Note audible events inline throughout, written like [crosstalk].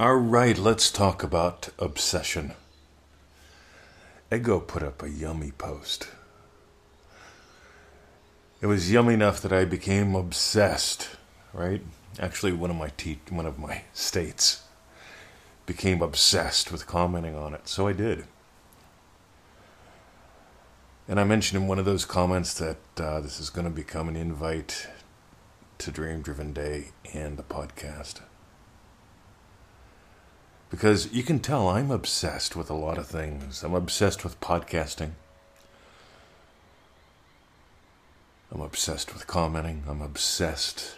All right, let's talk about obsession. Ego put up a yummy post. It was yummy enough that I became obsessed, right? Actually, one of my te- one of my [laughs] states became obsessed with commenting on it, so I did. And I mentioned in one of those comments that uh, this is going to become an invite to Dream Driven Day and the podcast because you can tell I'm obsessed with a lot of things. I'm obsessed with podcasting. I'm obsessed with commenting. I'm obsessed.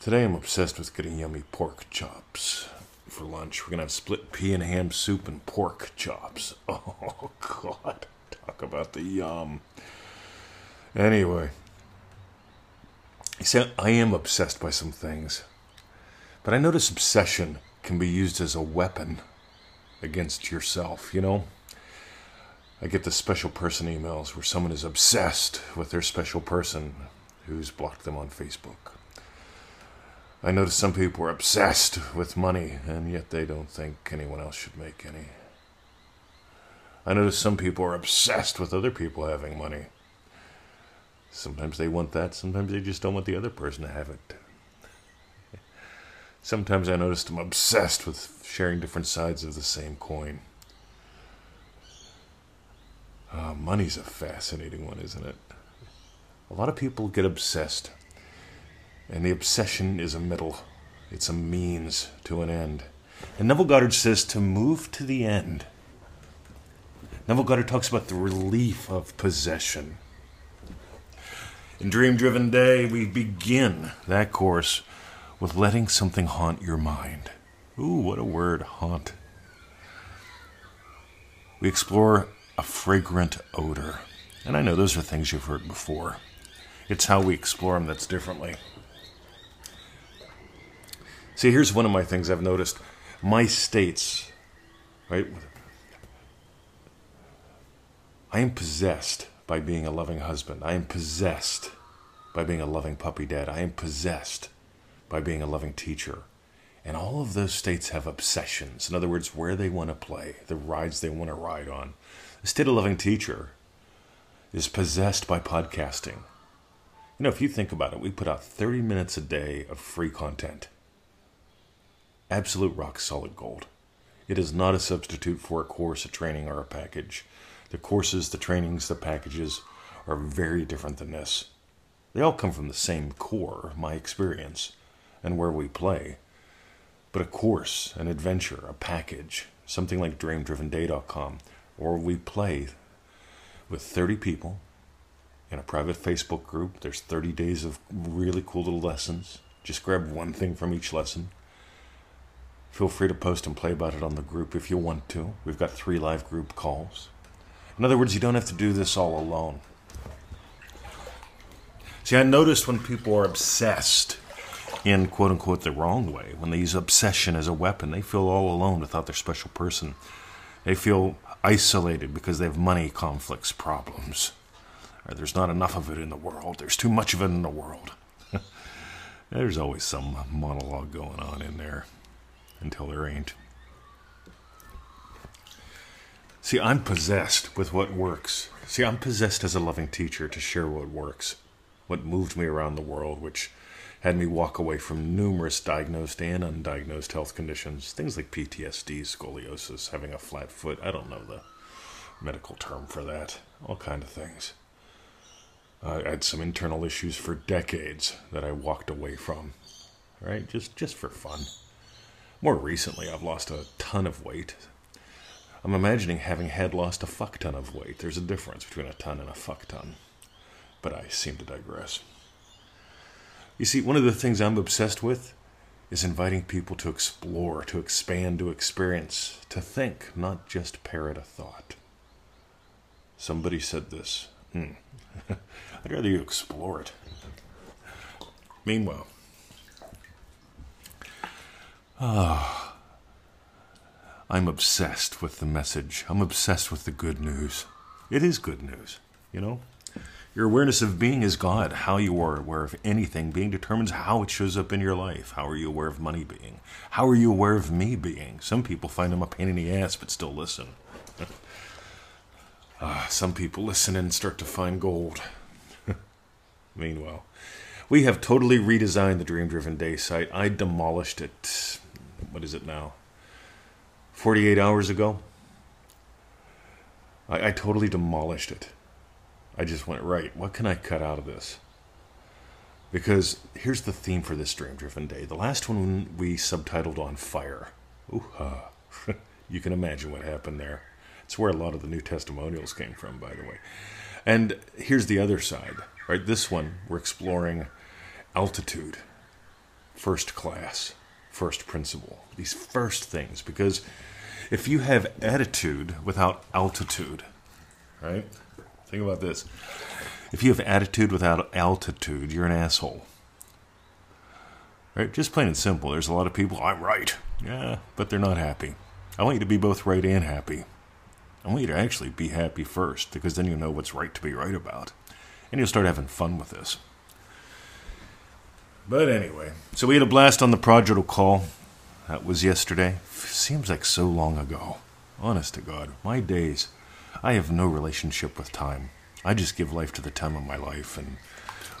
Today I'm obsessed with getting yummy pork chops for lunch. We're going to have split pea and ham soup and pork chops. [laughs] Oh, God. Talk about the yum. Anyway. See, I am obsessed by some things. But I notice obsession can be used as a weapon against yourself, you know? I get the special person emails where someone is obsessed with their special person who's blocked them on Facebook. I notice some people are obsessed with money, and yet they don't think anyone else should make any. I notice some people are obsessed with other people having money. Sometimes they want that, sometimes they just don't want the other person to have it. Sometimes I noticed I'm obsessed with sharing different sides of the same coin. Uh, money's a fascinating one, isn't it? A lot of people get obsessed, and the obsession is a middle, it's a means to an end. And Neville Goddard says to move to the end. Neville Goddard talks about the relief of possession. In Dream Driven Day, we begin that course with letting something haunt your mind. Ooh, what a word, haunt. We explore a fragrant odor. And I know those are things you've heard before. It's how we explore them that's differently. See, here's one of my things I've noticed. My states, right? I am possessed by being a loving husband. I am possessed by being a loving puppy dad. I am possessed by being a loving teacher. And all of those states have obsessions. In other words, where they want to play, the rides they want to ride on. The state of loving teacher is possessed by podcasting. You know, if you think about it, we put out 30 minutes a day of free content. Absolute rock solid gold. It is not a substitute for a course, a training, or a package. The courses, the trainings, the packages are very different than this. They all come from the same core, my experience and where we play, but a course, an adventure, a package, something like dreamdrivenday.com, or we play with 30 people in a private Facebook group. There's 30 days of really cool little lessons. Just grab one thing from each lesson. Feel free to post and play about it on the group if you want to. We've got three live group calls. In other words, you don't have to do this all alone. See, I noticed when people are obsessed in quote unquote the wrong way. When they use obsession as a weapon, they feel all alone without their special person. They feel isolated because they have money conflicts, problems. Or there's not enough of it in the world. There's too much of it in the world. [laughs] There's always some monologue going on in there until there ain't. See, I'm possessed with what works. See, I'm possessed as a loving teacher to share what works, what moved me around the world, which had me walk away from numerous diagnosed and undiagnosed health conditions, things like PTSD, scoliosis, having a flat foot. I don't know the medical term for that. All kind of things. I had some internal issues for decades that I walked away from, right? Just just for fun. More recently, I've lost a ton of weight. I'm imagining having had lost a fuck ton of weight. There's a difference between a ton and a fuck ton. But I seem to digress. You see, one of the things I'm obsessed with is inviting people to explore, to expand, to experience, to think, not just parrot a thought. Somebody said this. Hmm. [laughs] I'd rather you explore it. Meanwhile, ah, I'm obsessed with the message. I'm obsessed with the good news. It is good news, you know? Your awareness of being is God. How you are aware of anything being determines how it shows up in your life. How are you aware of money being? How are you aware of me being? Some people find them a pain in the ass but still listen. uh, [laughs] some people listen and start to find gold. [laughs] Meanwhile, we have totally redesigned the Dream Driven Day site. I demolished it. What is it now? 48 hours ago. I, I totally demolished it. I just went, right, what can I cut out of this? Because here's the theme for this Dream Driven Day. The last one we subtitled On Fire. Ooh, uh, [laughs] you can imagine what happened there. It's where a lot of the new testimonials came from, by the way. And here's the other side, right? This one, we're exploring altitude, first class, first principle, these first things. Because if you have attitude without altitude, right? Think about this. If you have attitude without altitude, you're an asshole. Right? Just plain and simple. There's a lot of people, I'm right. Yeah, but they're not happy. I want you to be both right and happy. I want you to actually be happy first, because then you know what's right to be right about. And you'll start having fun with this. But anyway, so we had a blast on the prodigal call. That was yesterday. Seems like so long ago. Honest to God, my days. I have no relationship with time. I just give life to the time of my life, and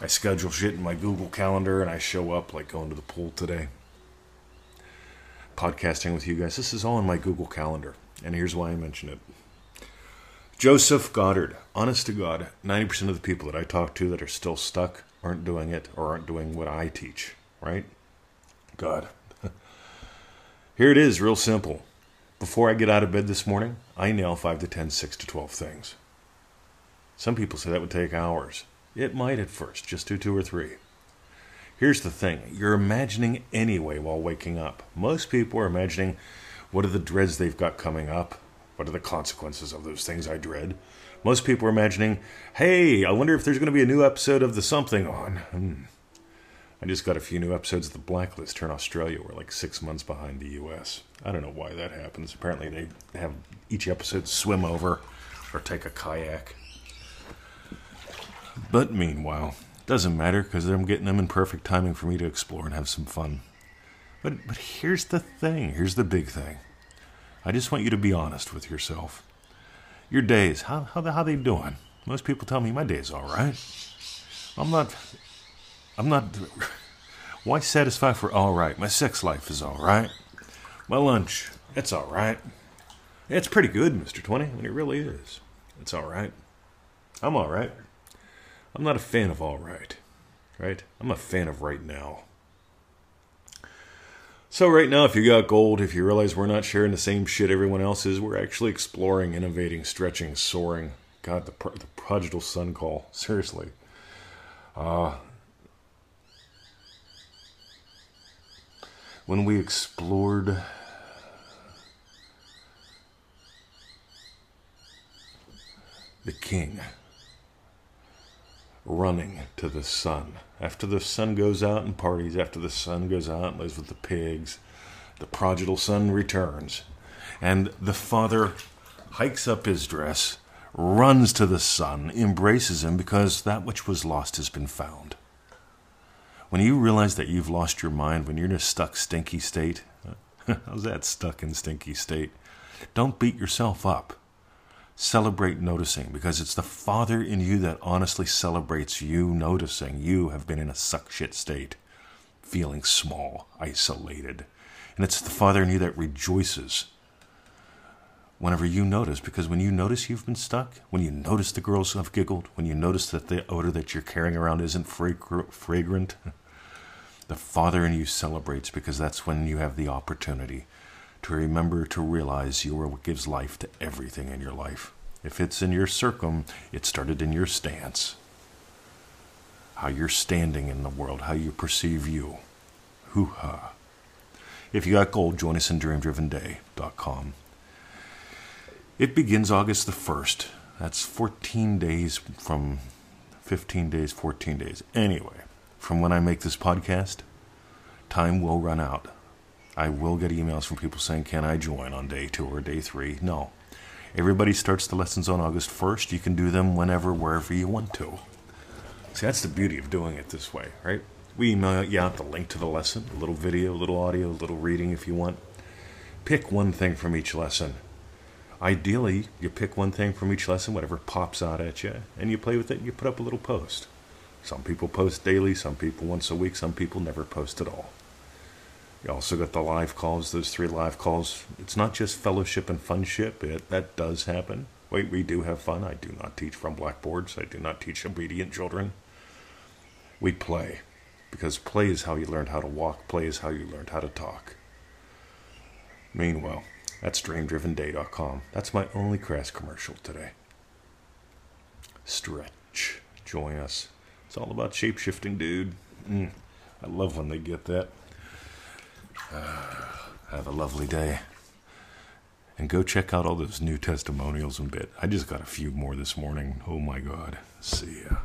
I schedule shit in my Google Calendar, and I show up like going to the pool today. Podcasting with you guys. This is all in my Google Calendar, and here's why I mention it. Joseph Goddard. Honest to God, 90% of the people that I talk to that are still stuck aren't doing it or aren't doing what I teach, right? God. [laughs] Here it is, real simple. Before I get out of bed this morning, I nail 5 to 10, 6 to 12 things. Some people say that would take hours. It might at first, just do two or three. Here's the thing you're imagining anyway while waking up. Most people are imagining what are the dreads they've got coming up? What are the consequences of those things I dread? Most people are imagining, hey, I wonder if there's going to be a new episode of The Something on. Hmm. I just got a few new episodes of The Blacklist here in Australia. We're like six months behind the US. I don't know why that happens. Apparently, they have each episode swim over or take a kayak. But meanwhile, doesn't matter because I'm getting them in perfect timing for me to explore and have some fun. But but here's the thing. Here's the big thing. I just want you to be honest with yourself. Your days, how how how they doing? Most people tell me my day's all right. I'm not. I'm not. Why satisfy for all right? My sex life is all right. My lunch, it's all right. It's pretty good, Mr. 20. I mean, it really is. It's all right. I'm all right. I'm not a fan of all right, right? I'm a fan of right now. So, right now, if you got gold, if you realize we're not sharing the same shit everyone else is, we're actually exploring, innovating, stretching, soaring. God, the, the prodigal son call. [laughs] Seriously. Uh, when we explored the king running to the son. After the son goes out and parties, after the son goes out and lives with the pigs, the prodigal son returns. And the father hikes up his dress, runs to the son, embraces him because that which was lost has been found. When you realize that you've lost your mind, when you're in a stuck, stinky state, [laughs] how's that stuck and stinky state? Don't beat yourself up. Celebrate noticing because it's the Father in you that honestly celebrates you noticing you have been in a suck shit state, feeling small, isolated. And it's the Father in you that rejoices whenever you notice because when you notice you've been stuck, when you notice the girls have giggled, when you notice that the odor that you're carrying around isn't fragrant, [laughs] the Father in you celebrates because that's when you have the opportunity to remember to realize you are what gives life to everything in your life. If it's in your circum, it started in your stance. How you're standing in the world, how you perceive you. Hoo ha. If you got gold, join us in dreamdrivenday.com. It begins August the 1st. That's 14 days from 15 days, 14 days. Anyway, from when I make this podcast, time will run out. I will get emails from people saying, Can I join on day two or day three? No. Everybody starts the lessons on August 1st. You can do them whenever, wherever you want to. See, that's the beauty of doing it this way, right? We email you out the link to the lesson, a little video, a little audio, a little reading if you want. Pick one thing from each lesson. Ideally, you pick one thing from each lesson, whatever pops out at you, and you play with it and you put up a little post. Some people post daily, some people once a week, some people never post at all. You also got the live calls, those three live calls. It's not just fellowship and funship, it, that does happen. Wait, we do have fun. I do not teach from blackboards, I do not teach obedient children. We play, because play is how you learned how to walk, play is how you learned how to talk. Meanwhile, that's dreamdrivenday.com. That's my only crass commercial today. Stretch. Join us. It's all about shape shifting, dude. Mm, I love when they get that. Uh, have a lovely day. And go check out all those new testimonials and bit. I just got a few more this morning. Oh my God. See ya.